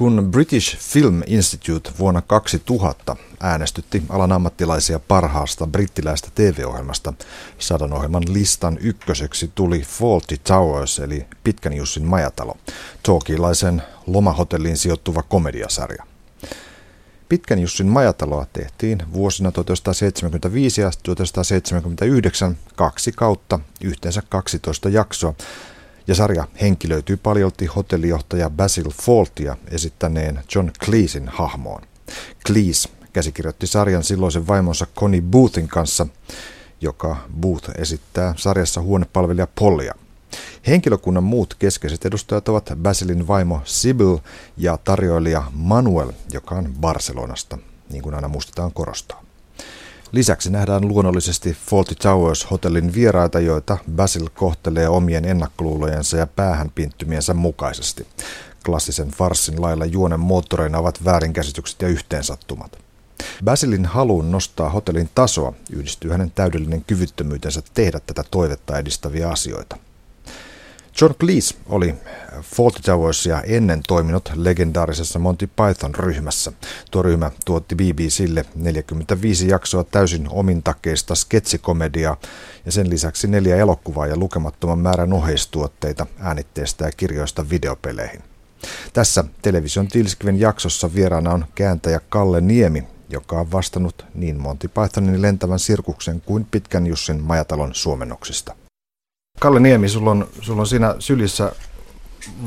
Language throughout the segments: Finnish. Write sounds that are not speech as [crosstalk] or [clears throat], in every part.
Kun British Film Institute vuonna 2000 äänestytti alan ammattilaisia parhaasta brittiläistä TV-ohjelmasta, sadan ohjelman listan ykköseksi tuli Faulty Towers eli Pitkän Jussin majatalo, Torkilaisen lomahotelliin sijoittuva komediasarja. Pitkän Jussin majataloa tehtiin vuosina 1975 ja 1979 kaksi kautta, yhteensä 12 jaksoa, ja sarja henkilöityy paljolti hotellijohtaja Basil Faultia esittäneen John Cleesin hahmoon. Cleese käsikirjoitti sarjan silloisen vaimonsa Connie Boothin kanssa, joka Booth esittää sarjassa huonepalvelija Pollia. Henkilökunnan muut keskeiset edustajat ovat Basilin vaimo Sibyl ja tarjoilija Manuel, joka on Barcelonasta, niin kuin aina muistetaan korostaa. Lisäksi nähdään luonnollisesti Faulty Towers-hotellin vieraita, joita Basil kohtelee omien ennakkoluulojensa ja päähänpinttymiensä mukaisesti. Klassisen farssin lailla juonen moottoreina ovat väärinkäsitykset ja yhteensattumat. Basilin haluun nostaa hotellin tasoa yhdistyy hänen täydellinen kyvyttömyytensä tehdä tätä toivetta edistäviä asioita – John Cleese oli Fawlty Towersia ennen toiminut legendaarisessa Monty Python-ryhmässä. Tuo ryhmä tuotti BBClle 45 jaksoa täysin omintakeista sketsikomediaa ja sen lisäksi neljä elokuvaa ja lukemattoman määrän oheistuotteita äänitteestä ja kirjoista videopeleihin. Tässä television Tilskiven jaksossa vieraana on kääntäjä Kalle Niemi, joka on vastannut niin Monty Pythonin lentävän sirkuksen kuin Pitkän Jussin majatalon suomennoksista. Kalle Niemi, sulla on, sulla on siinä sylissä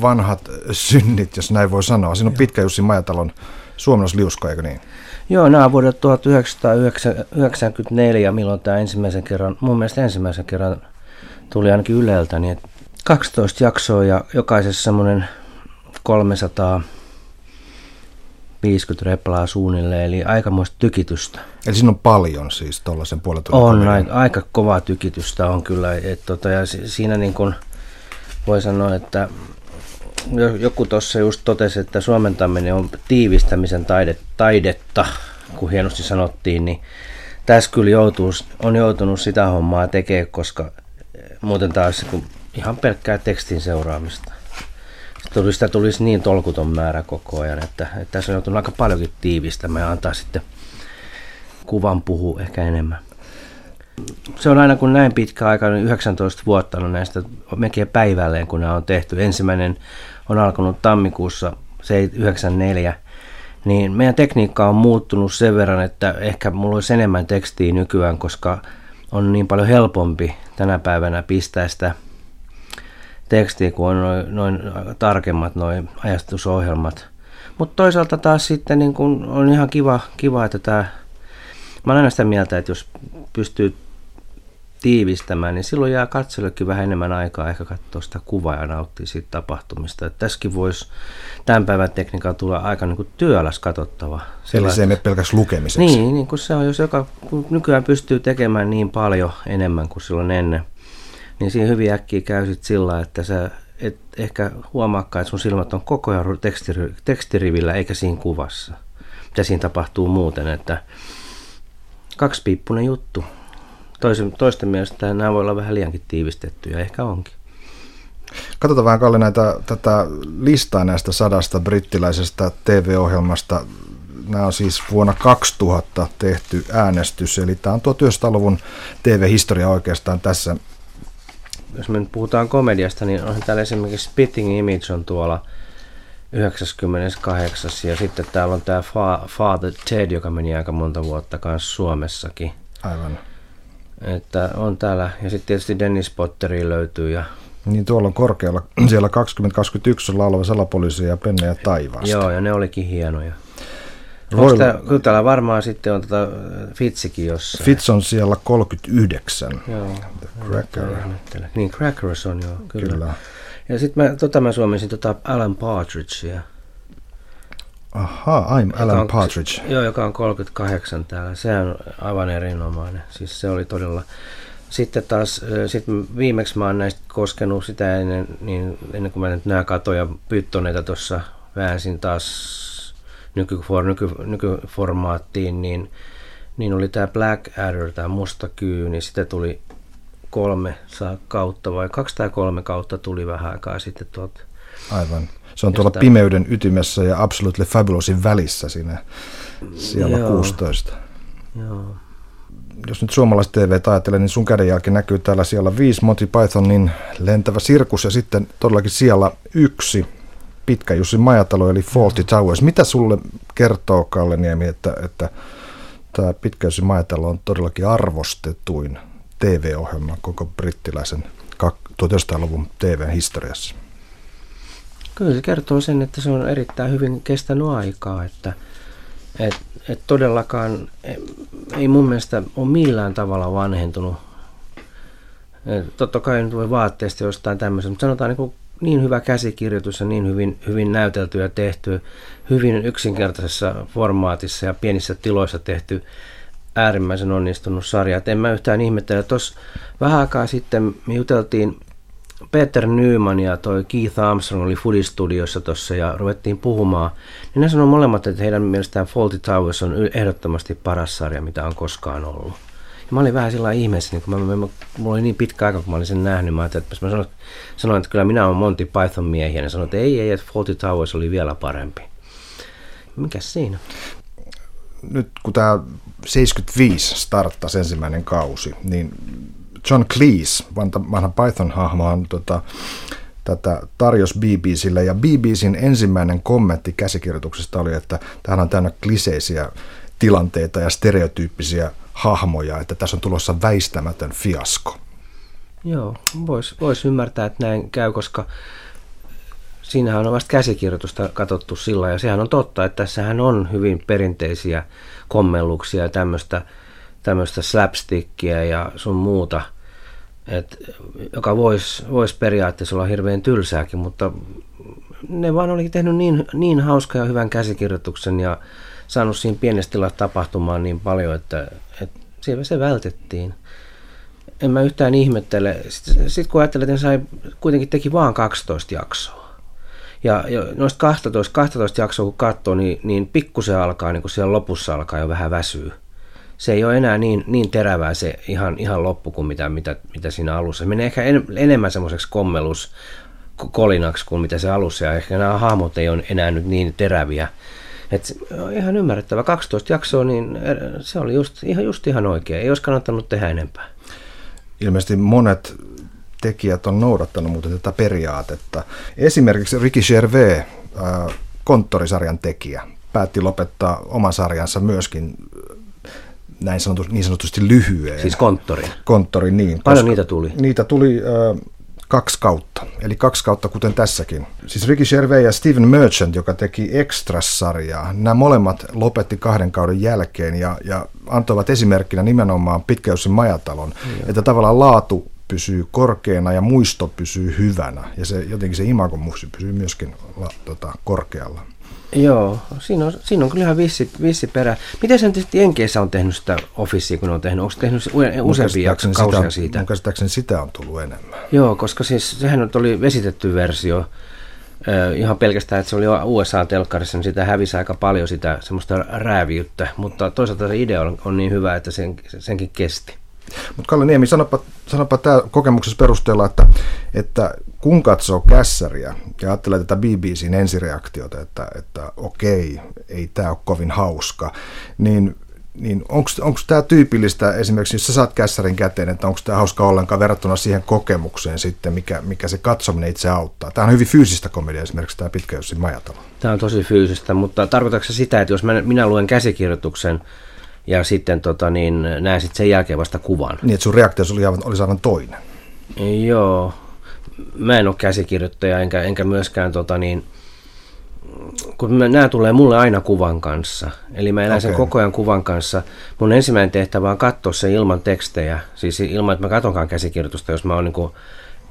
vanhat synnit, jos näin voi sanoa. Siinä on pitkä Jussi Majatalon suomennosliusko, eikö niin? Joo, nämä vuodet 1994, milloin tämä ensimmäisen kerran, mun mielestä ensimmäisen kerran tuli ainakin Yleltä, niin 12 jaksoa ja jokaisessa semmoinen 300 50 replaa suunnilleen, eli aikamoista tykitystä. Eli siinä on paljon siis tuollaisen puolen On, aika, aika kovaa tykitystä on kyllä. Et, tota, ja siinä niin kuin voi sanoa, että joku tuossa just totesi, että suomentaminen on tiivistämisen taide, taidetta, kun hienosti sanottiin, niin tässä kyllä joutuu, on joutunut sitä hommaa tekemään, koska muuten taas ihan pelkkää tekstin seuraamista tuli, sitä tulisi niin tolkuton määrä koko ajan, että, että tässä on joutunut aika paljonkin tiivistämään ja antaa sitten kuvan puhu ehkä enemmän. Se on aina kun näin pitkä aika, niin 19 vuotta on näistä melkein päivälleen, kun nämä on tehty. Ensimmäinen on alkanut tammikuussa 94, niin meidän tekniikka on muuttunut sen verran, että ehkä mulla olisi enemmän tekstiä nykyään, koska on niin paljon helpompi tänä päivänä pistää sitä tekstiä, kun on noin, noin tarkemmat noin ajastusohjelmat. Mutta toisaalta taas sitten niin kun on ihan kiva, kiva, että tämä... Mä olen aina sitä mieltä, että jos pystyy tiivistämään, niin silloin jää katsellekin vähän enemmän aikaa ehkä katsoa sitä kuvaa ja nauttia siitä tapahtumista. Että tässäkin voisi tämän päivän tekniikalla tulla aika niin kuin työläs katsottava. Eli se ei mene pelkästään lukemiseksi. Niin, niin kuin se on, jos joka kun nykyään pystyy tekemään niin paljon enemmän kuin silloin ennen, niin siinä hyvin äkkiä käy sit sillä, että sä et ehkä huomaakaan, että sun silmät on koko ajan tekstiri, tekstirivillä eikä siinä kuvassa. Mitä siinä tapahtuu muuten, että kaksipiippunen juttu. Toisen, toisten mielestä nämä voi olla vähän liiankin tiivistettyjä, ehkä onkin. Katsotaan vähän Kalle näitä, tätä listaa näistä sadasta brittiläisestä TV-ohjelmasta. Nämä on siis vuonna 2000 tehty äänestys, eli tämä on 1900-luvun TV-historia oikeastaan tässä jos me nyt puhutaan komediasta, niin on täällä esimerkiksi Spitting Image on tuolla 98. Ja sitten täällä on tämä Father Ted, joka meni aika monta vuotta kanssa Suomessakin. Aivan. Että on täällä, ja sitten tietysti Dennis Potteri löytyy. Ja... Niin tuolla on korkealla, [clears throat] siellä 2021 on laulava salapoliisi ja Penne ja taivaasta. Joo, ja ne olikin hienoja. Royal... Tää, kyllä täällä varmaan sitten on tota Fitsikin jossain. Fitz on siellä 39. Joo. The Cracker. Niin, Crackers on joo, kyllä. kyllä. Ja sitten mä, tota mä suomisin tota Alan Partridgea. Aha, I'm Alan on, Partridge. Joo, joka on 38 täällä. Se on aivan erinomainen. Siis se oli todella... Sitten taas, sit viimeksi mä oon näistä koskenut sitä ennen, niin ennen kuin mä nyt nämä katoja pyttoneita tuossa väänsin taas nykyfor, nyky, nykyformaattiin, niin, niin oli tämä Black Adder, tämä musta kyy, niin sitä tuli kolme kautta vai kaksi tai kolme kautta tuli vähän aikaa sitten tuolta. Aivan. Se on tuolla Josta... pimeyden ytimessä ja Absolutely Fabulousin välissä siinä siellä Joo. 16. Joo. Jos nyt suomalaiset TV ajattelee, niin sun kädenjälki näkyy täällä siellä 5 Monty Pythonin lentävä sirkus ja sitten todellakin siellä yksi pitkä Jussi Majatalo eli Faulty Towers. Mitä sulle kertoo Kalle Niemi, että, että tämä pitkä Jussi Majatalo on todellakin arvostetuin TV-ohjelma koko brittiläisen 1900-luvun TV-historiassa? Kyllä se kertoo sen, että se on erittäin hyvin kestänyt aikaa, että et, et todellakaan ei mun mielestä ole millään tavalla vanhentunut. Et totta kai nyt voi vaatteesta jostain tämmöistä, mutta sanotaan niin, niin hyvä käsikirjoitus ja niin hyvin, hyvin näytelty ja tehty, hyvin yksinkertaisessa formaatissa ja pienissä tiloissa tehty äärimmäisen onnistunut sarja. Et en mä yhtään ihmettele. Tuossa vähän aikaa sitten me juteltiin Peter Nyman ja toi Keith Armstrong oli Foodie-studiossa tuossa ja ruvettiin puhumaan. Niin ne sanoi molemmat, että heidän mielestään Faulty Towers on ehdottomasti paras sarja, mitä on koskaan ollut. Mä olin vähän sillä ihmeessä, niin kun mä, mä, mä, mulla oli niin pitkä aika, kun mä olin sen nähnyt. Mä, että mä sanoin, sanoin, että kyllä minä olen Monty Python miehiä. Ja sanoin, että ei, ei, että Faulty Towers oli vielä parempi. Mikäs siinä? Nyt kun tämä 75 starttasi ensimmäinen kausi, niin John Cleese, vanha Python-hahmo, on tota, tätä tarjos BBClle, ja BBCn ensimmäinen kommentti käsikirjoituksesta oli, että tähän on täynnä kliseisiä tilanteita ja stereotyyppisiä hahmoja, että tässä on tulossa väistämätön fiasko. Joo, voisi vois ymmärtää, että näin käy, koska siinähän on vasta käsikirjoitusta katsottu sillä, ja sehän on totta, että tässähän on hyvin perinteisiä kommelluksia ja tämmöistä tämmöistä slapstickia ja sun muuta, et, joka voisi vois periaatteessa olla hirveän tylsääkin, mutta ne vaan oli tehnyt niin, niin hauska ja hyvän käsikirjoituksen ja saanut siinä pienessä tilassa tapahtumaan niin paljon, että, että siellä se vältettiin. En mä yhtään ihmettele. Sitten, sit kun ajattelin, että sai, kuitenkin teki vaan 12 jaksoa. Ja, noista 12, 12 jaksoa kun katsoo, niin, niin pikkusen alkaa, niin kun siellä lopussa alkaa jo vähän väsyä se ei ole enää niin, niin terävää se ihan, ihan loppu kuin mitä, mitä, mitä siinä alussa. Menee ehkä en, enemmän semmoiseksi kommelus kolinaksi kuin mitä se alussa, ja ehkä nämä hahmot ei ole enää nyt niin teräviä. Et ihan ymmärrettävä. 12 jaksoa, niin er, se oli just ihan, just ihan oikein. Ei olisi kannattanut tehdä enempää. Ilmeisesti monet tekijät on noudattanut muuten tätä periaatetta. Esimerkiksi Ricky Gervais, äh, konttorisarjan tekijä, päätti lopettaa oman sarjansa myöskin näin sanotusti, niin sanotusti lyhyen. Siis konttori. Konttori, niin. Paljon niitä tuli? Niitä tuli äh, kaksi kautta, eli kaksi kautta kuten tässäkin. Siis Ricky Gervais ja Steven Merchant, joka teki Extras-sarjaa, nämä molemmat lopetti kahden kauden jälkeen ja, ja antoivat esimerkkinä nimenomaan Pitkäyssin majatalon, mm. että tavallaan laatu pysyy korkeana ja muisto pysyy hyvänä ja se, jotenkin se imagon pysyy myöskin la, tota, korkealla. Joo, siinä on, siinä on kyllä ihan vissi, vissi perä. Miten sen tietysti Jenkeissä on tehnyt sitä Officea, kun on tehnyt? Onko tehnyt useampia kausia sitä, siitä? Mun käsittääkseni sitä on tullut enemmän. Joo, koska siis sehän oli vesitetty versio. ihan pelkästään, että se oli USA-telkkarissa, niin sitä hävisi aika paljon sitä semmoista rääviyttä, mutta toisaalta se idea on, on niin hyvä, että sen, senkin kesti. Mutta Kalle Niemi, sanopa, sanopa tämä kokemuksessa perusteella, että, että kun katsoo kässäriä ja ajattelee tätä BBCn ensireaktiota, että, että okei, ei tämä ole kovin hauska, niin niin onko tämä tyypillistä esimerkiksi, jos sä saat kässärin käteen, että onko tämä hauska ollenkaan verrattuna siihen kokemukseen sitten, mikä, mikä se katsominen itse auttaa? Tämä on hyvin fyysistä komedia esimerkiksi tämä Pitkäjussin majatalo. Tämä on tosi fyysistä, mutta tarkoitatko sitä, että jos mä, minä luen käsikirjoituksen, ja sitten tota, niin, näen sitten sen jälkeen vasta kuvan. Niin, että sun reaktio oli aivan, olisi aivan toinen. Joo. Mä en ole käsikirjoittaja, enkä, enkä myöskään tota, niin, kun nämä tulee mulle aina kuvan kanssa. Eli mä elän okay. sen koko ajan kuvan kanssa. Mun ensimmäinen tehtävä on katsoa se ilman tekstejä. Siis ilman, että mä katonkaan käsikirjoitusta, jos mä oon niin kuin,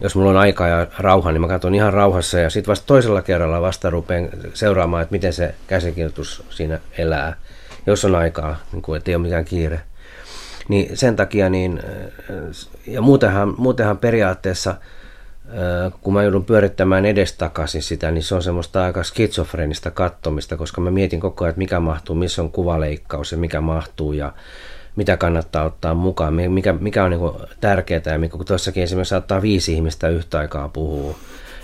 jos mulla on aikaa ja rauha, niin mä katson ihan rauhassa ja sitten vasta toisella kerralla vasta rupean seuraamaan, että miten se käsikirjoitus siinä elää jos on aikaa, niin kuin, ei ole mikään kiire. Niin sen takia, niin, ja muutenhan, muutenhan periaatteessa, kun mä joudun pyörittämään edestakaisin sitä, niin se on semmoista aika skitsofrenista kattomista, koska mä mietin koko ajan, että mikä mahtuu, missä on kuvaleikkaus ja mikä mahtuu ja mitä kannattaa ottaa mukaan, mikä, mikä on niin tärkeää ja kun tuossakin esimerkiksi saattaa viisi ihmistä yhtä aikaa puhua,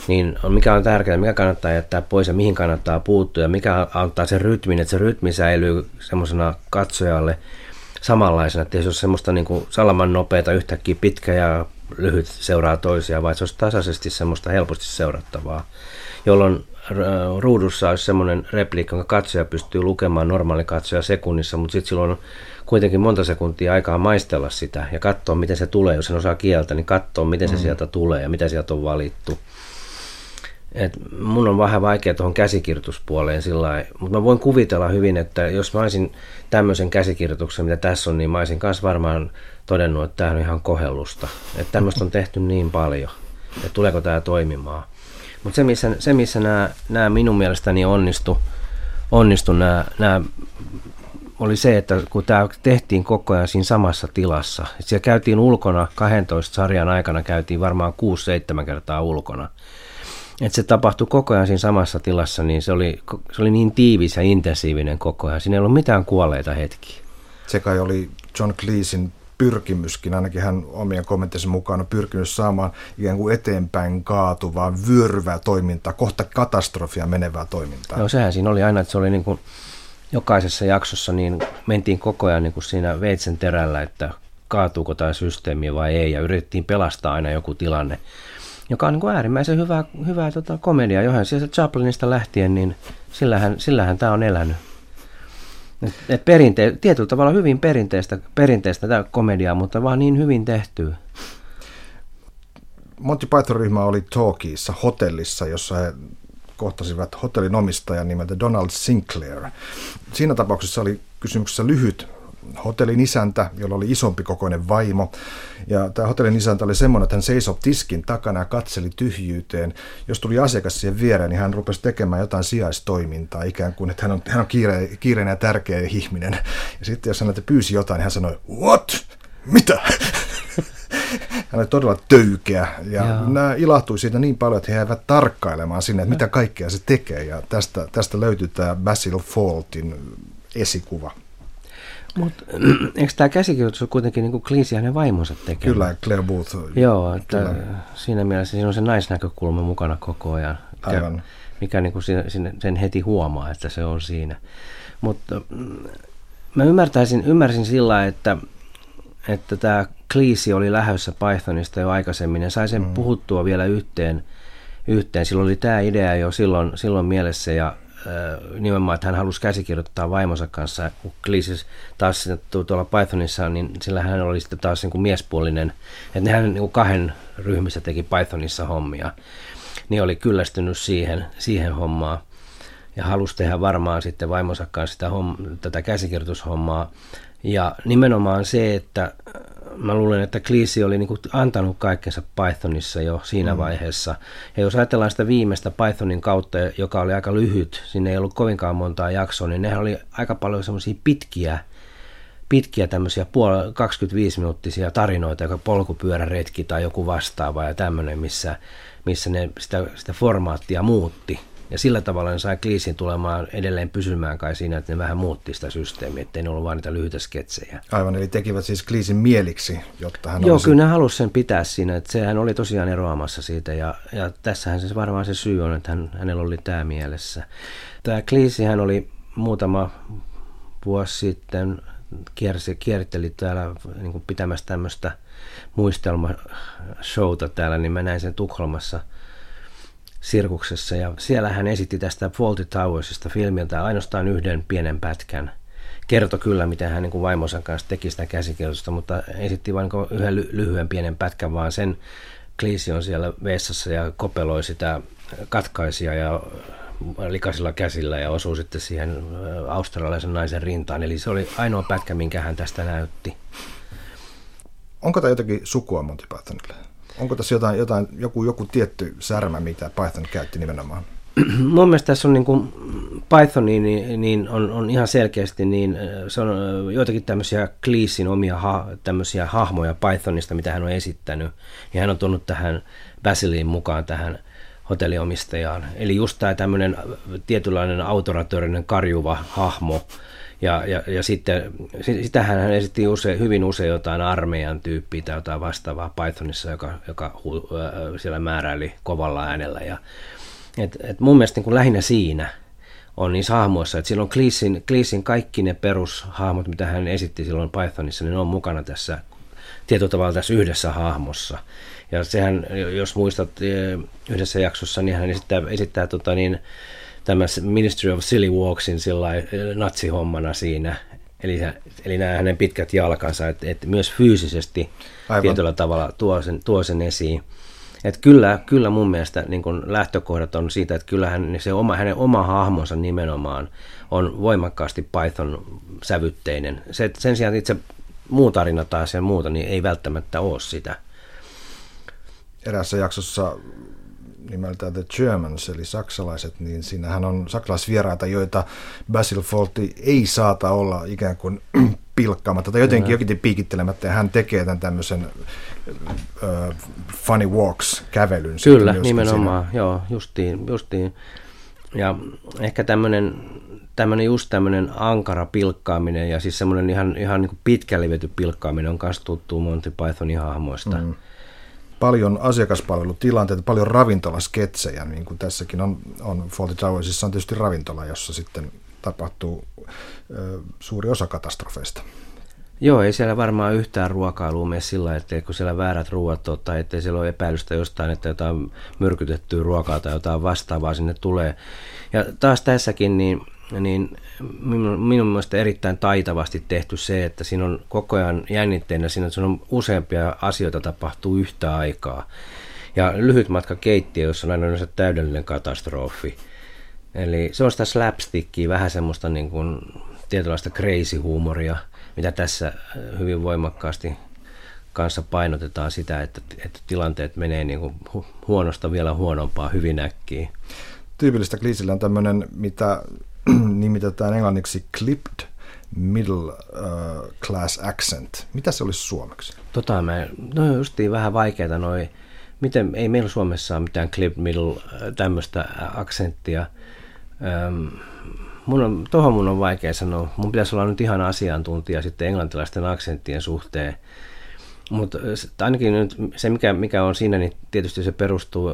niin on, mikä on tärkeää, mikä kannattaa jättää pois ja mihin kannattaa puuttua ja mikä antaa sen rytmin, että se rytmi säilyy semmoisena katsojalle samanlaisena, että se ole semmoista niin kuin salaman nopeata yhtäkkiä pitkä ja lyhyt seuraa toisiaan, vaan se olisi tasaisesti semmoista helposti seurattavaa, jolloin ruudussa olisi semmoinen repliikka, jonka katsoja pystyy lukemaan normaali katsoja sekunnissa, mutta sitten silloin on kuitenkin monta sekuntia aikaa maistella sitä ja katsoa, miten se tulee. Jos sen osaa kieltä, niin katsoa, miten se mm. sieltä tulee ja mitä sieltä on valittu. Et mun on vähän vaikea tuohon käsikirjoituspuoleen sillä mutta mä voin kuvitella hyvin, että jos mä olisin tämmöisen käsikirjoituksen, mitä tässä on, niin mä olisin kanssa varmaan todennut, että tämä on ihan kohellusta. Että tämmöistä on tehty niin paljon, että tuleeko tämä toimimaan. Mutta se, missä, se, missä nämä, nämä minun mielestäni onnistu, onnistu nämä, nämä oli se, että kun tämä tehtiin koko ajan siinä samassa tilassa, siellä käytiin ulkona 12 sarjan aikana, käytiin varmaan 6-7 kertaa ulkona. Että se tapahtui koko ajan siinä samassa tilassa, niin se oli, se oli niin tiivis ja intensiivinen koko ajan. Siinä ei ollut mitään kuolleita hetkiä. Se kai oli John Cleesin pyrkimyskin, ainakin hän omien kommenttinsa mukaan on pyrkinyt saamaan ikään kuin eteenpäin kaatuvaa, vyöryvää toimintaa, kohta katastrofia menevää toimintaa. Joo, sehän siinä oli aina, että se oli niin kuin jokaisessa jaksossa niin mentiin koko ajan niin kuin siinä veitsen terällä, että kaatuuko tämä systeemi vai ei, ja yritettiin pelastaa aina joku tilanne, joka on niin kuin äärimmäisen hyvää, hyvää tota, komedia. Johan sieltä Chaplinista lähtien, niin sillähän, sillähän tämä on elänyt. Et, et perinte, tietyllä tavalla hyvin perinteistä, perinteistä tämä komediaa, mutta vaan niin hyvin tehtyä. Monty Python-ryhmä oli Talkiessa hotellissa, jossa he kohtasivat hotellin omistajan nimeltä Donald Sinclair. Siinä tapauksessa oli kysymyksessä lyhyt hotellin isäntä, jolla oli isompi kokoinen vaimo. Ja tämä hotellin isäntä oli semmoinen, että hän seisoi tiskin takana ja katseli tyhjyyteen. Jos tuli asiakas siihen viereen, niin hän rupesi tekemään jotain sijaistoimintaa, ikään kuin, että hän on, hän on kiire, kiireinen ja tärkeä ihminen. Ja sitten jos hän pyysi jotain, niin hän sanoi, what? Mitä? [laughs] hän oli todella töykeä ja Joo. nämä ilahtui siitä niin paljon, että he jäivät tarkkailemaan sinne, että mitä kaikkea se tekee ja tästä, tästä löytyy tämä Basil Faultin esikuva. Mutta [clears throat] eikö tämä käsikirjoitus ole kuitenkin niin kuin ja hänen vaimonsa tekemä? Kyllä, Claire Booth. Joo, että kyllä. siinä mielessä siinä on se naisnäkökulma mukana koko ajan. Aivan. Mikä niin kuin sen heti huomaa, että se on siinä. Mutta mä ymmärtäisin, ymmärsin sillä että, että tämä Cleese oli lähössä Pythonista jo aikaisemmin ja sai sen mm. puhuttua vielä yhteen, yhteen. Silloin oli tämä idea jo silloin, silloin mielessä ja nimenomaan, että hän halusi käsikirjoittaa vaimonsa kanssa. Kun Cleese taas tuolla Pythonissa, niin sillä hän oli sitten taas niin kuin miespuolinen, että hän niin kuin kahden ryhmissä teki Pythonissa hommia. Niin oli kyllästynyt siihen, siihen hommaan ja halusi tehdä varmaan sitten vaimonsa kanssa sitä homm- tätä käsikirjoitushommaa. Ja nimenomaan se, että mä luulen, että Cleese oli niin kuin antanut kaikkensa Pythonissa jo siinä mm. vaiheessa. Ja jos ajatellaan sitä viimeistä Pythonin kautta, joka oli aika lyhyt, sinne ei ollut kovinkaan montaa jaksoa, niin nehän oli aika paljon semmoisia pitkiä, pitkiä tämmöisiä puol- 25-minuuttisia tarinoita, joka polkupyöräretki tai joku vastaava ja tämmöinen, missä, missä ne sitä, sitä formaattia muutti. Ja sillä tavalla ne sai Kliisin tulemaan edelleen pysymään kai siinä, että ne vähän muutti sitä systeemiä, ettei ne ollut vain niitä lyhyitä sketsejä. Aivan, eli tekivät siis Kliisin mieliksi, jotta hän Joo, olisi... kyllä ne halusi sen pitää siinä, että sehän oli tosiaan eroamassa siitä ja, ja tässähän se varmaan se syy on, että hän, hänellä oli tämä mielessä. Tämä Kliisi hän oli muutama vuosi sitten kiersi, kierteli täällä niin kuin pitämässä tämmöistä muistelmashowta täällä, niin mä näin sen Tukholmassa – sirkuksessa ja siellä hän esitti tästä Faulty Towersista filmiltä ainoastaan yhden pienen pätkän. Kertoi kyllä, miten hän niin vaimonsa kanssa teki sitä käsikirjoitusta, mutta esitti vain niin yhden lyhyen pienen pätkän, vaan sen Kliisi on siellä vessassa ja kopeloi sitä katkaisia ja likaisilla käsillä ja osuu sitten siihen australialaisen naisen rintaan. Eli se oli ainoa pätkä, minkä hän tästä näytti. Onko tämä jotakin sukua Monty Pythonille? Onko tässä jotain, jotain joku, joku tietty särmä, mitä Python käytti nimenomaan? [clears throat] Mun mielestä tässä on niin kuin Pythoni, niin, niin on, on, ihan selkeästi, niin se on joitakin tämmöisiä Cleesin omia ha, tämmöisiä hahmoja Pythonista, mitä hän on esittänyt. Ja hän on tuonut tähän Basiliin mukaan tähän hotelliomistajaan. Eli just tämä tämmöinen tietynlainen autoratöörinen karjuva hahmo, Ja, ja, ja sitten sitähän hän esitti use, hyvin usein jotain armeijan tyyppiä tai jotain vastaavaa Pythonissa, joka, joka hu, äh, siellä määräili kovalla äänellä. Ja, et, et mun mielestä niin kuin lähinnä siinä on niissä hahmoissa, että silloin Cleasin, Cleasin kaikki ne perushahmot, mitä hän esitti silloin Pythonissa, niin ne on mukana tässä tietyllä tavalla tässä yhdessä hahmossa. Ja sehän, jos muistat yhdessä jaksossa, niin hän esittää, esittää tota niin, tämmöisen Ministry of Silly Walksin sillä natsihommana siinä. Eli, eli nämä hänen pitkät jalkansa, että, että myös fyysisesti Aivan. tietyllä tavalla tuo sen, tuo sen esiin. Että kyllä, kyllä mun mielestä niin kun lähtökohdat on siitä, että kyllähän se oma, hänen oma hahmonsa nimenomaan on voimakkaasti Python-sävytteinen. Se, sen sijaan itse muu tarina taas ja muuta, niin ei välttämättä ole sitä. Erässä jaksossa nimeltä The Germans, eli saksalaiset, niin siinähän on saksalaisvieraita, joita Basil Fawlty ei saata olla ikään kuin [clears throat] pilkkaamatta tai jotenkin jokin piikittelemättä, ja hän tekee tämän tämmöisen uh, funny walks-kävelyn. Kyllä, nimenomaan, siinä. joo, justiin, justiin. Ja ehkä tämmöinen tämmöinen just tämmöinen ankara pilkkaaminen ja siis semmoinen ihan, ihan niin pitkälle viety pilkkaaminen on myös tuttu Monty Pythonin hahmoista. Mm paljon asiakaspalvelutilanteita, paljon ravintolasketsejä, niin kuin tässäkin on, on Fawlty Towersissa on tietysti ravintola, jossa sitten tapahtuu ö, suuri osa katastrofeista. Joo, ei siellä varmaan yhtään ruokailua mene sillä, että kun siellä väärät ruoat on, tai ettei siellä ole epäilystä jostain, että jotain myrkytettyä ruokaa tai jotain vastaavaa sinne tulee. Ja taas tässäkin, niin niin minun, minun mielestä erittäin taitavasti tehty se, että siinä on koko ajan jännitteenä, siinä on useampia asioita tapahtuu yhtä aikaa. Ja lyhyt matka keittiö, jossa on aina se täydellinen katastrofi. Eli se on sitä slapstickia, vähän semmoista niin kuin tietynlaista crazy-huumoria, mitä tässä hyvin voimakkaasti kanssa painotetaan sitä, että, että tilanteet menee niin kuin huonosta vielä huonompaa hyvin äkkiä. Tyypillistä Kliisillä on tämmöinen, mitä [clears throat] nimitetään englanniksi clipped middle uh, class accent. Mitä se olisi suomeksi? Tota mä, no justiin vähän vaikeita noi, miten, ei meillä Suomessa ole mitään clipped middle uh, tämmöistä aksenttia. Um, mun on, tohon mun on vaikea sanoa. Mun pitäisi olla nyt ihan asiantuntija sitten englantilaisten aksenttien suhteen. Mutta ainakin nyt se, mikä, mikä on siinä, niin tietysti se perustuu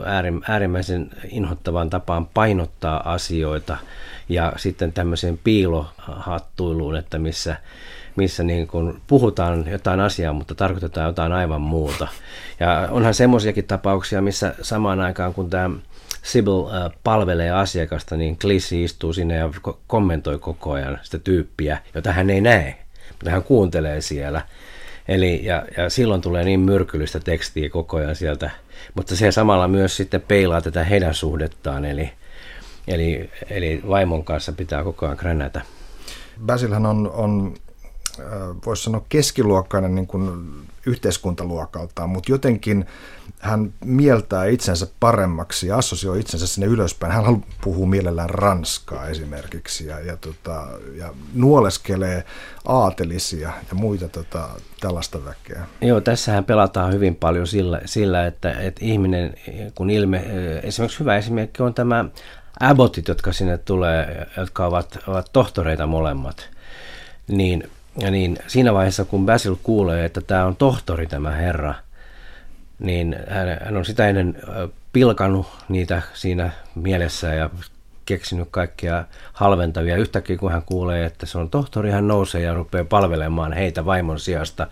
äärimmäisen inhottavaan tapaan painottaa asioita ja sitten tämmöiseen piilohattuiluun, että missä, missä niin kun puhutaan jotain asiaa, mutta tarkoitetaan jotain aivan muuta. Ja onhan semmoisiakin tapauksia, missä samaan aikaan kun tämä Sibyl palvelee asiakasta, niin Clissi istuu sinne ja kommentoi koko ajan sitä tyyppiä, jota hän ei näe, mutta hän kuuntelee siellä. Eli, ja, ja silloin tulee niin myrkyllistä tekstiä koko ajan sieltä, mutta se samalla myös sitten peilaa tätä heidän suhdettaan, eli, eli, eli vaimon kanssa pitää koko ajan kränätä. Basilhan on, on äh, voisi sanoa keskiluokkainen niin kuin yhteiskuntaluokaltaan, mutta jotenkin hän mieltää itsensä paremmaksi ja assosioi itsensä sinne ylöspäin. Hän puhuu mielellään ranskaa esimerkiksi ja, ja, tota, ja nuoleskelee aatelisia ja muita tota, tällaista väkeä. Joo, tässähän pelataan hyvin paljon sillä, sillä että, että ihminen, kun ilme, esimerkiksi hyvä esimerkki on tämä Abbottit, jotka sinne tulee, jotka ovat, ovat tohtoreita molemmat, niin, ja niin siinä vaiheessa, kun Basil kuulee, että tämä on tohtori tämä herra, niin hän, on sitä ennen pilkanut niitä siinä mielessä ja keksinyt kaikkia halventavia. Yhtäkkiä kun hän kuulee, että se on tohtori, hän nousee ja rupeaa palvelemaan heitä vaimon sijasta.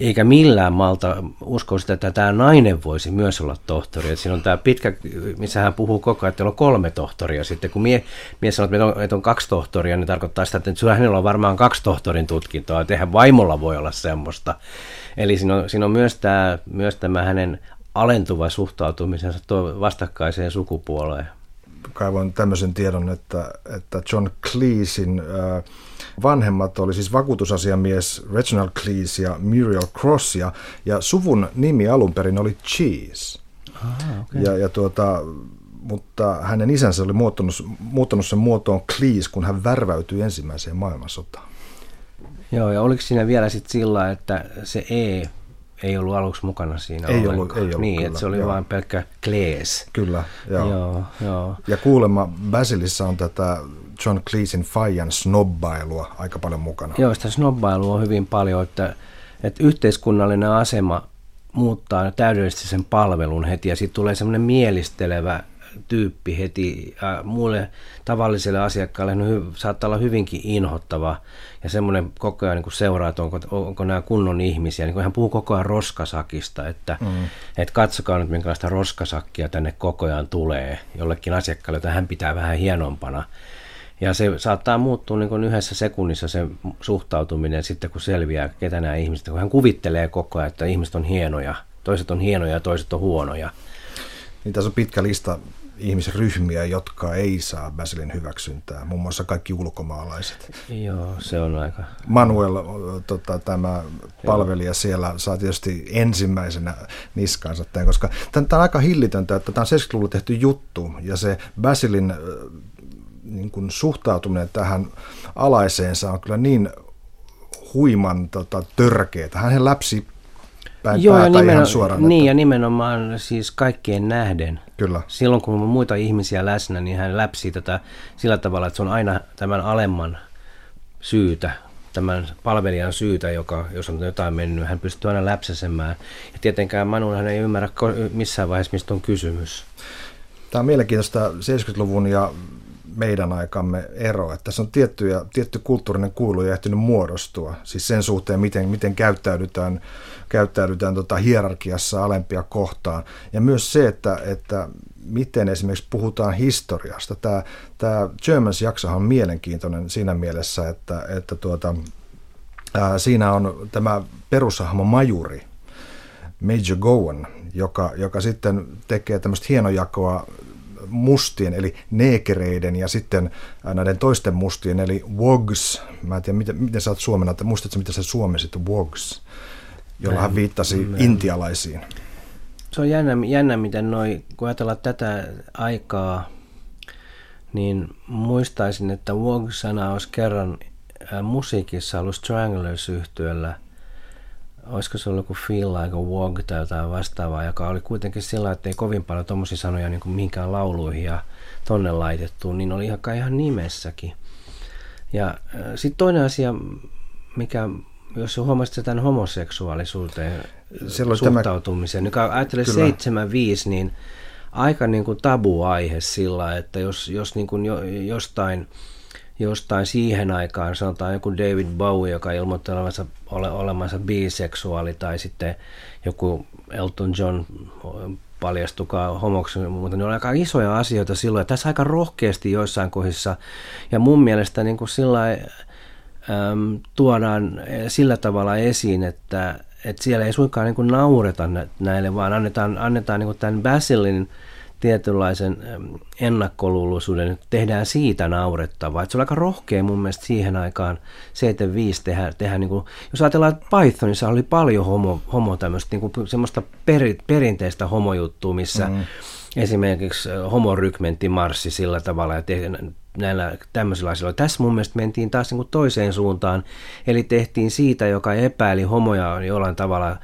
Eikä millään malta usko sitä, että tämä nainen voisi myös olla tohtori. Että siinä on tämä pitkä, missä hän puhuu koko ajan, että on kolme tohtoria. Sitten kun mie, mies sanoo, että on, että on kaksi tohtoria, niin tarkoittaa sitä, että hänellä on varmaan kaksi tohtorin tutkintoa. Että eihän vaimolla voi olla semmoista. Eli siinä on, siinä on myös, tämä, myös tämä hänen alentuva suhtautumisensa vastakkaiseen sukupuoleen. Kaivoin tämmöisen tiedon, että, että John Cleesin äh, vanhemmat oli siis vakuutusasiamies Reginald Cleese ja Muriel Cross, ja, ja suvun nimi alun perin oli Cheese. Aha, okay. ja, ja tuota, mutta hänen isänsä oli muuttanut, muuttanut sen muotoon Cleese, kun hän värväytyi ensimmäiseen maailmansotaan. Joo, ja oliko siinä vielä sitten sillä, että se E ei ollut aluksi mukana siinä Ei ollenkaan. ollut, ei ollut Niin, kyllä, että se oli vain pelkkä Klees. Kyllä, joo. joo, joo. Ja kuulemma Basilissa on tätä John Cleesin Fajan snobbailua aika paljon mukana. Joo, sitä snobbailua on hyvin paljon, että, että yhteiskunnallinen asema muuttaa täydellisesti sen palvelun heti ja sitten tulee semmoinen mielistelevä tyyppi heti ja muille tavalliselle asiakkaalle no, saattaa olla hyvinkin inhottava ja semmoinen koko ajan niin seuraa, että onko, onko nämä kunnon ihmisiä. Niin hän puhuu koko ajan roskasakista, että, mm. että katsokaa nyt minkälaista roskasakkia tänne koko ajan tulee jollekin asiakkaalle, jota hän pitää vähän hienompana. Ja se saattaa muuttua niin kuin yhdessä sekunnissa se suhtautuminen sitten, kun selviää, ketä nämä ihmiset, kun hän kuvittelee koko ajan, että ihmiset on hienoja, toiset on hienoja ja toiset on huonoja. Niin tässä on pitkä lista ihmisryhmiä, jotka ei saa Basilin hyväksyntää, muun muassa kaikki ulkomaalaiset. Joo, se on aika... Manuel, tota, tämä palvelija Joo. siellä, saa tietysti ensimmäisenä niskaansa tämän, koska tämä on aika hillitöntä, että tämä on 70-luvulla tehty juttu, ja se Basilin niin kuin suhtautuminen tähän alaiseensa on kyllä niin huiman tota, törkeä. Hän läpsi päin Joo, päätä ja ihan suoraan. Niin, että... ja nimenomaan siis kaikkien nähden. Kyllä. Silloin kun on muita ihmisiä läsnä, niin hän läpsii tätä sillä tavalla, että se on aina tämän alemman syytä, tämän palvelijan syytä, joka, jos on jotain mennyt, hän pystyy aina läpsäsemään. Ja tietenkään Manu hän ei ymmärrä missään vaiheessa, mistä on kysymys. Tämä on mielenkiintoista 70-luvun ja meidän aikamme ero, että tässä on tietty, ja, tietty kulttuurinen kuilu ehtinyt muodostua, siis sen suhteen, miten, miten käyttäydytään, käyttäydytään tota hierarkiassa alempia kohtaan, ja myös se, että, että miten esimerkiksi puhutaan historiasta. Tämä, tämä Germans-jaksohan on mielenkiintoinen siinä mielessä, että, että tuota, ää, siinä on tämä perushahmo Majuri, Major Gowan, joka, joka sitten tekee tämmöistä hienojakoa mustien, eli neekereiden ja sitten näiden toisten mustien, eli wogs. Mä en tiedä, miten, miten sä oot suomena, että muistatko, mitä se suomesit wogs, jolla hän viittasi mä, intialaisiin. Se on jännä, jännä miten noi, kun ajatellaan tätä aikaa, niin muistaisin, että Wog-sana olisi kerran musiikissa ollut Stranglers yhtyöllä olisiko se ollut joku Feel Like a Walk tai jotain vastaavaa, joka oli kuitenkin sillä, että ei kovin paljon tuommoisia sanoja niin kuin mihinkään lauluihin ja tonne laitettu, niin oli ihan, ihan nimessäkin. Ja äh, sitten toinen asia, mikä, jos huomasit tämän homoseksuaalisuuteen Silloin suhtautumisen, tämä... niin ajattelee 75, niin aika niin kuin tabu-aihe sillä, että jos, jos niin kuin jo, jostain jostain siihen aikaan, sanotaan joku David Bowie, joka ilmoitti olevansa, ole, olemansa biseksuaali, tai sitten joku Elton John paljastukaa homoksi, mutta ne on aika isoja asioita silloin, ja tässä aika rohkeasti joissain kohdissa, ja mun mielestä niin kuin sillä äm, tuodaan sillä tavalla esiin, että, että siellä ei suinkaan niin kuin naureta näille, vaan annetaan, annetaan niin kuin tämän Basilin tietynlaisen ennakkoluuloisuuden, tehdään siitä naurettavaa. Että se on aika rohkea mun mielestä siihen aikaan 75 tehdä, tehdä niin kuin, jos ajatellaan, että Pythonissa oli paljon homo, homo tämmöistä niin kuin semmoista peri, perinteistä homojuttua, missä mm. Esimerkiksi homorykmentti marssi sillä tavalla te, näillä tämmöisillä asioilla. Tässä mun mielestä mentiin taas niin kuin toiseen suuntaan, eli tehtiin siitä, joka epäili homoja jollain tavalla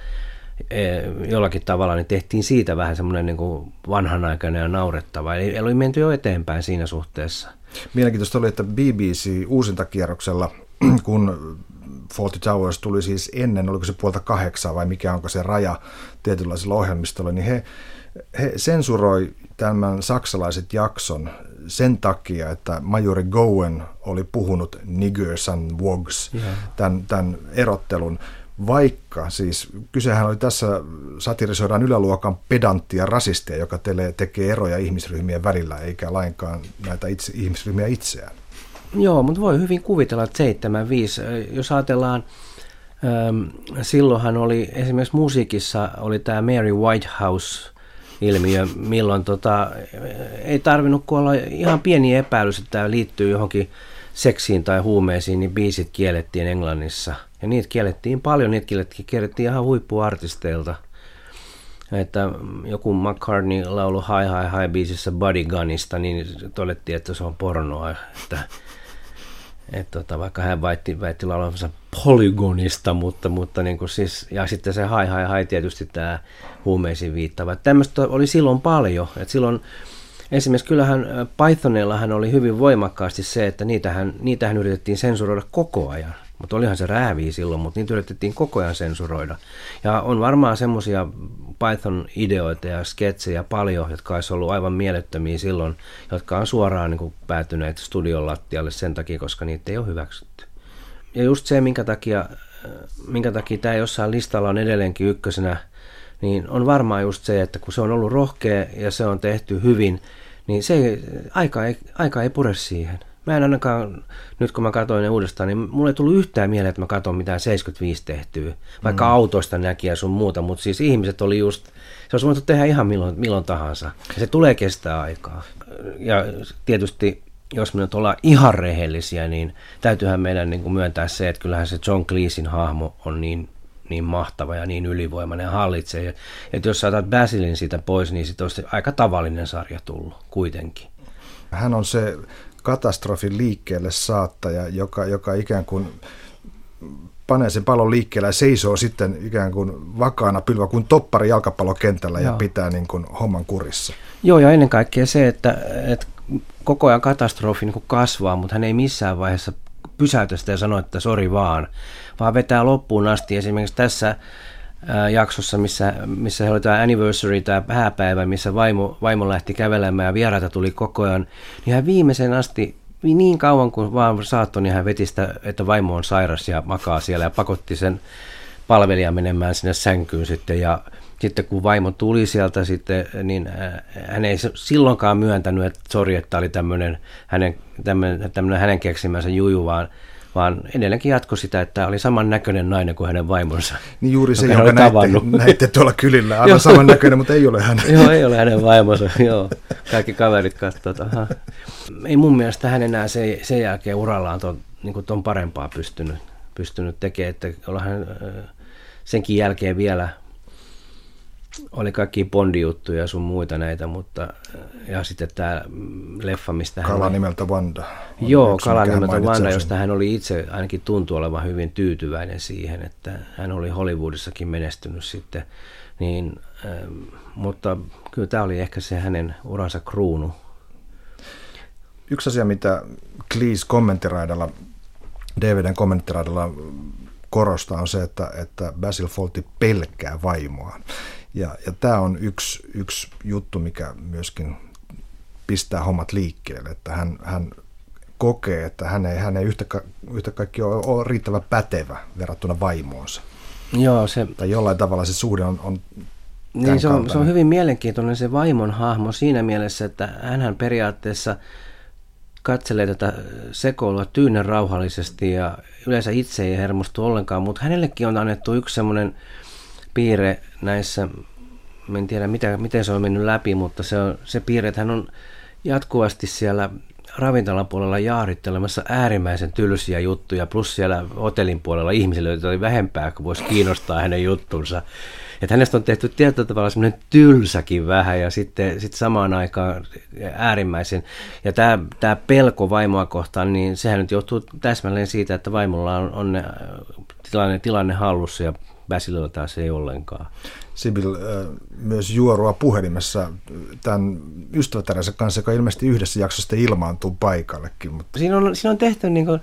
Eh, jollakin tavalla niin tehtiin siitä vähän semmoinen niin kuin vanhanaikainen ja naurettava. Eli oli menty jo eteenpäin siinä suhteessa. Mielenkiintoista oli, että BBC uusintakierroksella, [clears throat] kun Fawlty Towers tuli siis ennen, oliko se puolta kahdeksaa vai mikä onko se raja tietynlaisilla ohjelmistolla, niin he, he sensuroi tämän saksalaiset jakson sen takia, että majori Gowen oli puhunut niggers and wogs, yeah. tämän, tämän erottelun vaikka siis kysehän oli tässä, satirisoidaan yläluokan pedanttia rasistia, joka tele, tekee eroja ihmisryhmien välillä, eikä lainkaan näitä itse, ihmisryhmiä itseään. Joo, mutta voi hyvin kuvitella, että 75, jos ajatellaan, silloinhan oli esimerkiksi musiikissa oli tämä Mary Whitehouse ilmiö, milloin tota, ei tarvinnut olla ihan pieni epäilys, että tämä liittyy johonkin seksiin tai huumeisiin, niin biisit kiellettiin Englannissa – ja niitä kiellettiin paljon, niitä kiellettiin ihan huippuartisteilta. Että joku McCartney laulu Hi Hi Hi biisissä Bodygunista, niin todettiin, että se on pornoa. Että, että tota, vaikka hän väitti, väitti laulavansa polygonista, mutta, mutta niin kuin siis, ja sitten se Hi Hi Hi tietysti tämä huumeisiin viittava. Tämmöistä oli silloin paljon, että silloin Esimerkiksi kyllähän Pythonillahan oli hyvin voimakkaasti se, että niitähän, niitähän yritettiin sensuroida koko ajan. Mutta olihan se rääviä silloin, mutta niitä yritettiin koko ajan sensuroida. Ja on varmaan semmoisia Python-ideoita ja sketsejä paljon, jotka olisi ollut aivan mielettömiä silloin, jotka on suoraan niin kuin päätyneet studion lattialle sen takia, koska niitä ei ole hyväksytty. Ja just se, minkä takia, minkä takia tämä jossain listalla on edelleenkin ykkösenä, niin on varmaan just se, että kun se on ollut rohkea ja se on tehty hyvin, niin se ei, aika, ei, aika ei pure siihen. Mä en ainakaan, nyt kun mä katsoin ne uudestaan, niin mulle ei tullut yhtään mieleen, että mä katson mitään 75 tehtyä, vaikka mm. autoista näki ja sun muuta, mutta siis ihmiset oli just, se olisi voinut tehdä ihan milloin, milloin tahansa. Ja se tulee kestää aikaa. Ja tietysti jos me nyt ollaan ihan rehellisiä, niin täytyyhän meidän niin kuin myöntää se, että kyllähän se John Cleesin hahmo on niin, niin mahtava ja niin ylivoimainen ja hallitsee. Että jos saatat Basilin siitä pois, niin sitten olisi aika tavallinen sarja tullut kuitenkin. Hän on se katastrofin liikkeelle saattaja, joka, joka ikään kuin panee sen pallon liikkeelle ja seisoo sitten ikään kuin vakaana pylvä kuin toppari jalkapallokentällä Joo. ja pitää niin kuin homman kurissa. Joo, ja ennen kaikkea se, että, että koko ajan katastrofi niin kasvaa, mutta hän ei missään vaiheessa pysäytä sitä ja sano, että sori vaan, vaan vetää loppuun asti. Esimerkiksi tässä jaksossa, missä, missä oli tämä anniversary, tämä hääpäivä, missä vaimo, vaimo lähti kävelemään ja vieraita tuli koko ajan, niin hän viimeisen asti, niin kauan kuin vaan saattoi, niin hän veti sitä, että vaimo on sairas ja makaa siellä ja pakotti sen palvelijan menemään sinne sänkyyn sitten. Ja sitten kun vaimo tuli sieltä sitten, niin hän ei silloinkaan myöntänyt, että sori, että oli tämmöinen hänen, tämmöinen, tämmöinen hänen keksimänsä juju, vaan vaan edelleenkin jatko sitä, että oli saman näköinen nainen kuin hänen vaimonsa. Niin juuri se, jonka näitte, näitte tuolla kylillä, [laughs] aivan saman näköinen, mutta ei ole hänen. joo, ei ole hänen vaimonsa, joo. Kaikki kaverit katsovat, aha. Ei mun mielestä hän enää sen, sen jälkeen urallaan ton, niin ton parempaa pystynyt, pystynyt tekemään, että ollaan senkin jälkeen vielä oli kaikki Bondi-juttuja ja sun muita näitä, mutta ja sitten tämä leffa, mistä hän... Kala nimeltä Wanda. Joo, Kala nimeltä Wanda, josta hän oli itse ainakin tuntuu olevan hyvin tyytyväinen siihen, että hän oli Hollywoodissakin menestynyt sitten. Niin, ähm, mutta kyllä tämä oli ehkä se hänen uransa kruunu. Yksi asia, mitä Cleese kommenttiraidalla, DVDn kommenttiraidalla korostaa, on se, että, että Basil Fawlty pelkää vaimoaan. Ja, ja tämä on yksi, yksi juttu, mikä myöskin pistää hommat liikkeelle, että hän, hän kokee, että hän ei, hän ei yhtä, yhtä kaikki ole, ole riittävän pätevä verrattuna vaimoonsa. Joo, se... Tai jollain tavalla se suhde on, on niin se on, se on hyvin mielenkiintoinen se vaimon hahmo siinä mielessä, että hän periaatteessa katselee tätä sekoilua tyynen rauhallisesti ja yleensä itse ei hermostu ollenkaan, mutta hänellekin on annettu yksi semmoinen piirre näissä, en tiedä mitä, miten se on mennyt läpi, mutta se, on, se piirre, että hän on jatkuvasti siellä ravintolan puolella jaarittelemassa äärimmäisen tylsiä juttuja, plus siellä hotellin puolella ihmisille, joita oli vähempää, kun voisi kiinnostaa hänen juttunsa. Että hänestä on tehty tietyllä tavalla semmoinen tylsäkin vähän ja sitten, sitten samaan aikaan äärimmäisen. Ja tämä, tämä pelko vaimoa kohtaan, niin sehän nyt johtuu täsmälleen siitä, että vaimolla on, on tilanne, tilanne hallussa ja Basililla taas ei ollenkaan. Sibyl myös juorua puhelimessa tämän ystävätärensä kanssa, joka ilmeisesti yhdessä jaksosta ilmaantuu paikallekin. Mutta... Siinä, on, siinä on tehty niin kuin,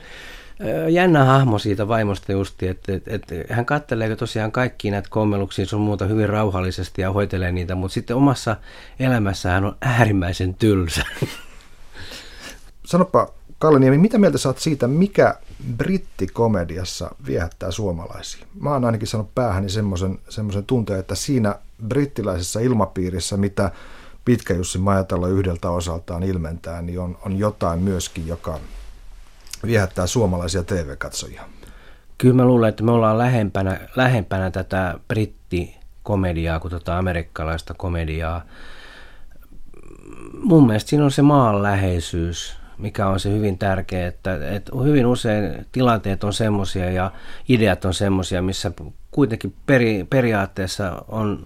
jännä hahmo siitä vaimosta justi, että, että, että hän kattelee tosiaan kaikki näitä kommeluksia sun muuta hyvin rauhallisesti ja hoitelee niitä, mutta sitten omassa elämässä hän on äärimmäisen tylsä. Sanopa Kalle Niemi, mitä mieltä saat siitä, mikä brittikomediassa viehättää suomalaisia? Mä oon ainakin sanonut päähäni semmoisen, semmoisen tunteen, että siinä brittiläisessä ilmapiirissä, mitä Pitkä Jussi Majatalo yhdeltä osaltaan ilmentää, niin on, on jotain myöskin, joka viehättää suomalaisia TV-katsojia. Kyllä mä luulen, että me ollaan lähempänä, lähempänä tätä brittikomediaa kuin tätä amerikkalaista komediaa. Mun mielestä siinä on se maanläheisyys mikä on se hyvin tärkeä, että, että hyvin usein tilanteet on semmoisia ja ideat on semmoisia, missä kuitenkin peri, periaatteessa on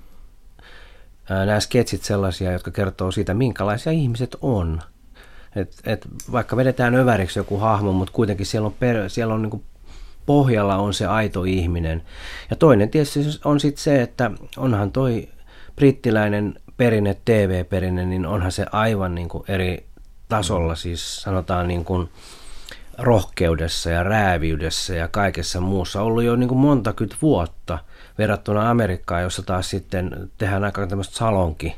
nämä sketsit sellaisia, jotka kertoo siitä, minkälaisia ihmiset on. Et, et vaikka vedetään öväriksi joku hahmo, mutta kuitenkin siellä on, per, siellä on niin pohjalla on se aito ihminen. Ja toinen tietysti on sitten se, että onhan toi brittiläinen perinne, TV-perinne, niin onhan se aivan niin kuin eri tasolla, siis sanotaan niin kuin rohkeudessa ja rääviydessä ja kaikessa muussa ollut jo niin kuin monta vuotta verrattuna Amerikkaan, jossa taas sitten tehdään aika tämmöistä salonki,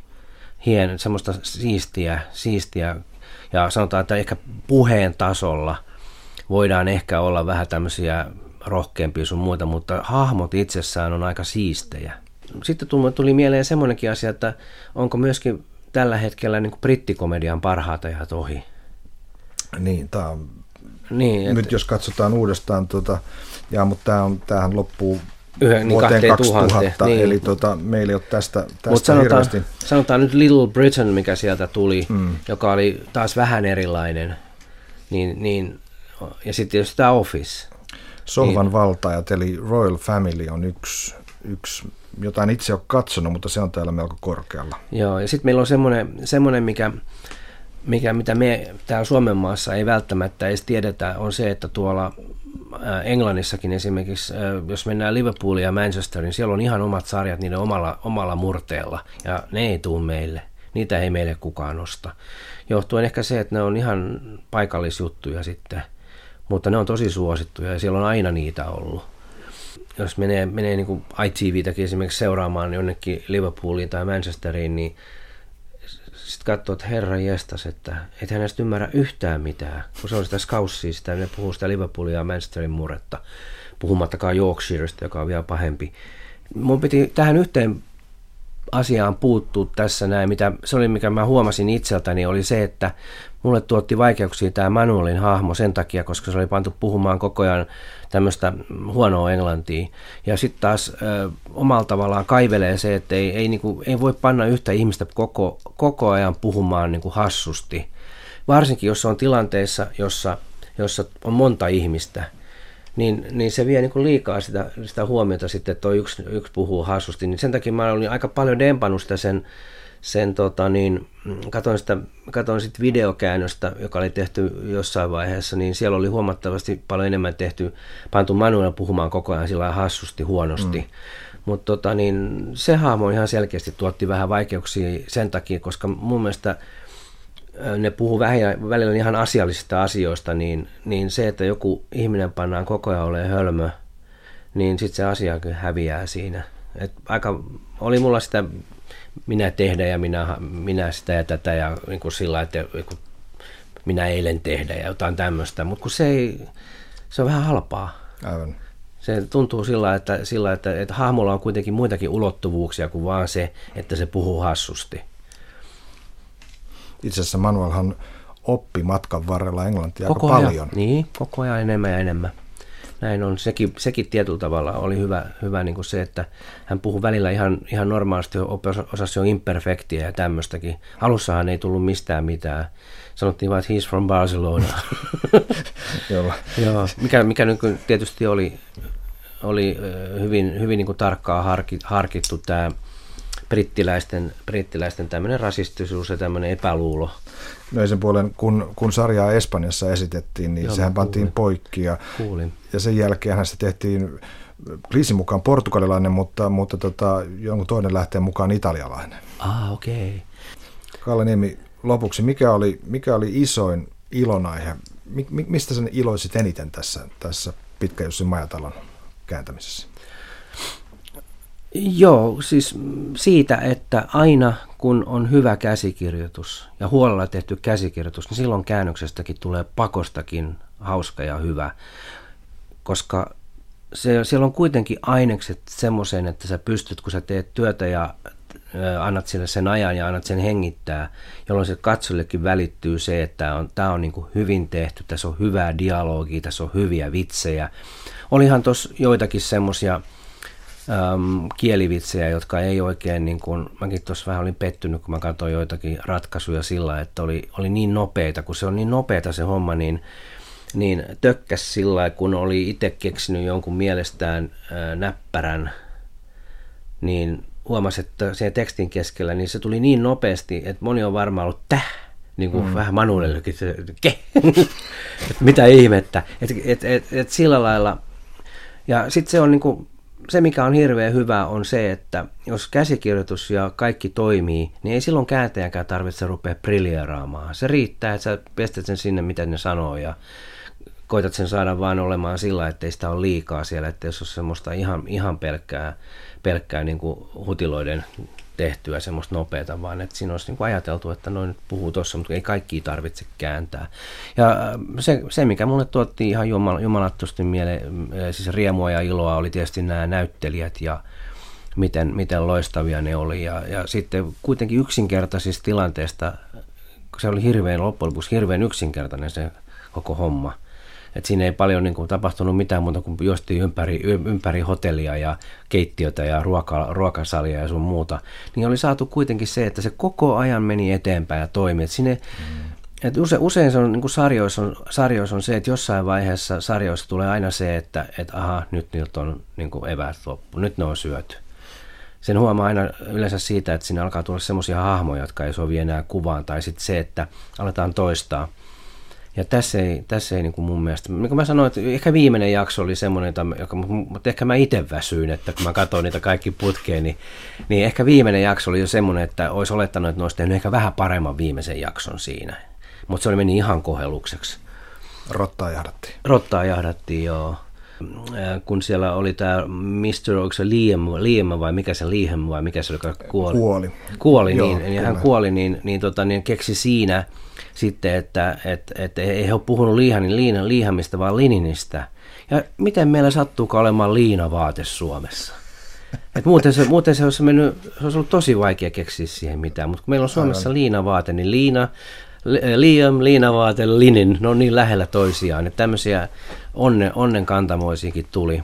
hien, semmoista siistiä, siistiä ja sanotaan, että ehkä puheen tasolla voidaan ehkä olla vähän tämmöisiä rohkeampia sun muuta, mutta hahmot itsessään on aika siistejä. Sitten tuli mieleen semmoinenkin asia, että onko myöskin tällä hetkellä niin kuin brittikomedian parhaat ajat ohi? Niin, tämä on... Niin, Nyt jos katsotaan uudestaan, tuota, ja, mutta tämä on, tämähän loppuu Yhden, niin vuoteen 2000, niin. eli tota, meillä ei ole tästä, tästä Mut sanotaan, hirveästi. Sanotaan nyt Little Britain, mikä sieltä tuli, mm. joka oli taas vähän erilainen, niin, niin, ja sitten tietysti tämä Office. Sohvan niin. valtajat, eli Royal Family on yksi, yksi jota en itse ole katsonut, mutta se on täällä melko korkealla. Joo, ja sitten meillä on semmoinen, semmoinen mikä, mikä, mitä me täällä Suomen maassa ei välttämättä edes tiedetä, on se, että tuolla Englannissakin esimerkiksi, jos mennään Liverpooliin ja Manchesterin, niin siellä on ihan omat sarjat niiden omalla, omalla murteella, ja ne ei tule meille. Niitä ei meille kukaan osta. Johtuen ehkä se, että ne on ihan paikallisjuttuja sitten, mutta ne on tosi suosittuja ja siellä on aina niitä ollut. Jos menee, menee niin ITVtäkin esimerkiksi seuraamaan jonnekin Liverpooliin tai Manchesteriin, niin sitten katsoo, että herra jestas, että et hän edes ymmärrä yhtään mitään, kun se on sitä skaussia, sitä, ne puhuu sitä Liverpoolia ja Manchesterin murretta, puhumattakaan Yorkshireista, joka on vielä pahempi. Mun piti tähän yhteen asiaan puuttua tässä näin, mitä se oli, mikä mä huomasin itseltäni, oli se, että mulle tuotti vaikeuksia tämä Manuelin hahmo sen takia, koska se oli pantu puhumaan koko ajan tämmöistä huonoa englantia. Ja sitten taas ö, omalla tavallaan kaivelee se, että ei, ei, niinku, ei voi panna yhtä ihmistä koko, koko ajan puhumaan niinku hassusti. Varsinkin jos on tilanteessa, jossa, jossa on monta ihmistä, niin, niin se vie niin liikaa sitä, sitä huomiota sitten, että yksi, yksi puhuu hassusti. Niin sen takia mä olin aika paljon dempannut sitä sen, sen tota niin, katoin, sitä, katoin sit videokäännöstä, joka oli tehty jossain vaiheessa, niin siellä oli huomattavasti paljon enemmän tehty, pantu Manuel puhumaan koko ajan sillä hassusti, huonosti. Mm. Mutta tota, niin, se hahmo ihan selkeästi tuotti vähän vaikeuksia sen takia, koska mun mielestä ne puhuu vähän, välillä ihan asiallisista asioista, niin, niin se, että joku ihminen pannaan koko ajan olemaan hölmö, niin sitten se asia häviää siinä. Et aika, oli mulla sitä minä tehdä ja minä, minä sitä ja tätä ja niin kuin sillä että minä eilen tehdä ja jotain tämmöistä, mutta kun se, ei, se on vähän halpaa. Aivan. Se tuntuu sillä, että, sillä että, että hahmolla on kuitenkin muitakin ulottuvuuksia kuin vaan se, että se puhuu hassusti. Itse asiassa Manuelhan oppi matkan varrella englantia koko aika ajan, paljon. Niin, koko ajan enemmän ja enemmän näin on. Sekin, sekin tietyllä tavalla oli hyvä, hyvä niin kuin se, että hän puhui välillä ihan, ihan normaalisti, osasi jo imperfektiä ja tämmöistäkin. Alussahan ei tullut mistään mitään. Sanottiin vain, että he's from Barcelona. [laughs] Joo. Joo, mikä, mikä nyt tietysti oli, oli hyvin, hyvin niin kuin tarkkaa harkittu tämä brittiläisten, brittiläisten tämmöinen rasistisuus ja tämmöinen epäluulo. No sen puolen, kun, kun sarjaa Espanjassa esitettiin, niin Joo, sehän pantiin kuulin. poikki ja, kuulin. ja sen jälkeen se tehtiin kriisin mukaan portugalilainen, mutta, mutta tota, jonkun toinen lähtee mukaan italialainen. Ah, okei. Okay. Kalle Niemi, lopuksi, mikä oli, mikä oli isoin ilonaihe? Mi, mistä sen iloisit eniten tässä, tässä Pitkä Jussi Majatalon kääntämisessä? Joo, siis siitä, että aina kun on hyvä käsikirjoitus ja huolella tehty käsikirjoitus, niin silloin käännöksestäkin tulee pakostakin hauska ja hyvä, koska se, siellä on kuitenkin ainekset semmoiseen, että sä pystyt, kun sä teet työtä ja annat sille sen ajan ja annat sen hengittää, jolloin se katsollekin välittyy se, että on, tämä on niin hyvin tehty, tässä on hyvää dialogia, tässä on hyviä vitsejä. Olihan tuossa joitakin semmoisia äm, kielivitsejä, jotka ei oikein, niin kuin, mäkin tuossa vähän olin pettynyt, kun mä katsoin joitakin ratkaisuja sillä, että oli, oli niin nopeita, kun se on niin nopeita se homma, niin, niin tökkäs sillä kun oli itse keksinyt jonkun mielestään ää, näppärän, niin huomasi, että sen tekstin keskellä, niin se tuli niin nopeasti, että moni on varmaan ollut täh, niin kuin mm. vähän Manuellekin, [laughs] että mitä ihmettä, että et, et, et, et sillä lailla, ja sitten se on niin kuin, se, mikä on hirveän hyvä, on se, että jos käsikirjoitus ja kaikki toimii, niin ei silloin kääntäjäkään tarvitse rupea briljeeraamaan. Se riittää, että sä pestät sen sinne, mitä ne sanoo, ja koitat sen saada vain olemaan sillä, että ei sitä ole liikaa siellä, että jos on semmoista ihan, ihan pelkkää, pelkkää niin kuin hutiloiden tehtyä semmoista nopeata, vaan että siinä olisi niin kuin ajateltu, että noin nyt puhuu tuossa, mutta ei kaikki tarvitse kääntää. Ja äh, se, se mikä mulle tuotti ihan jumal, mieleen, äh, siis riemua ja iloa, oli tietysti nämä näyttelijät ja miten, miten loistavia ne oli. Ja, ja sitten kuitenkin yksinkertaisista tilanteesta, kun se oli hirveän loppujen lopuksi hirveän yksinkertainen se koko homma, et siinä ei paljon niin kuin, tapahtunut mitään muuta kuin juostiin ympäri, ympäri hotellia ja keittiötä ja ruoka, ruokasalia ja sun muuta. Niin oli saatu kuitenkin se, että se koko ajan meni eteenpäin ja toimi. Et sinne, mm. Et use, usein se on, niin kuin sarjoissa, on, sarjoissa on se, että jossain vaiheessa sarjoissa tulee aina se, että et, aha, nyt niiltä on niin kuin eväät loppu, nyt ne on syöty. Sen huomaa aina yleensä siitä, että siinä alkaa tulla semmoisia hahmoja, jotka ei sovi enää kuvaan, tai sitten se, että aletaan toistaa – ja tässä ei, tässä ei niin kuin mun mielestä, niin kuin mä sanoin, että ehkä viimeinen jakso oli semmoinen, joka, mutta ehkä mä itse väsyin, että kun mä katsoin niitä kaikki putkeen, niin, niin ehkä viimeinen jakso oli jo semmoinen, että olisi olettanut, että ne olisi tehnyt ehkä vähän paremman viimeisen jakson siinä. Mutta se oli meni ihan kohellukseksi. Rottaa jahdattiin. Rottaa jahdattiin, joo. Kun siellä oli tämä Mr. onko se Liam, Liam vai mikä se Liam vai mikä se oli, kuoli. Kuoli. Kuoli, joo, niin, ja hän kuoli, niin, niin, tota, niin keksi siinä – sitten, että et, et, ei he ole puhunut liihanin, liina, liihamista, vaan lininistä. Ja miten meillä sattuukaan olemaan liinavaate Suomessa? Et muuten, se, muuten se, olisi mennyt, se olisi ollut tosi vaikea keksiä siihen mitään, mutta kun meillä on Suomessa Aivan. liinavaate, niin liina, Liam, liinavaate, linin, ne on niin lähellä toisiaan, että tämmöisiä onne, onnenkantamoisiakin tuli.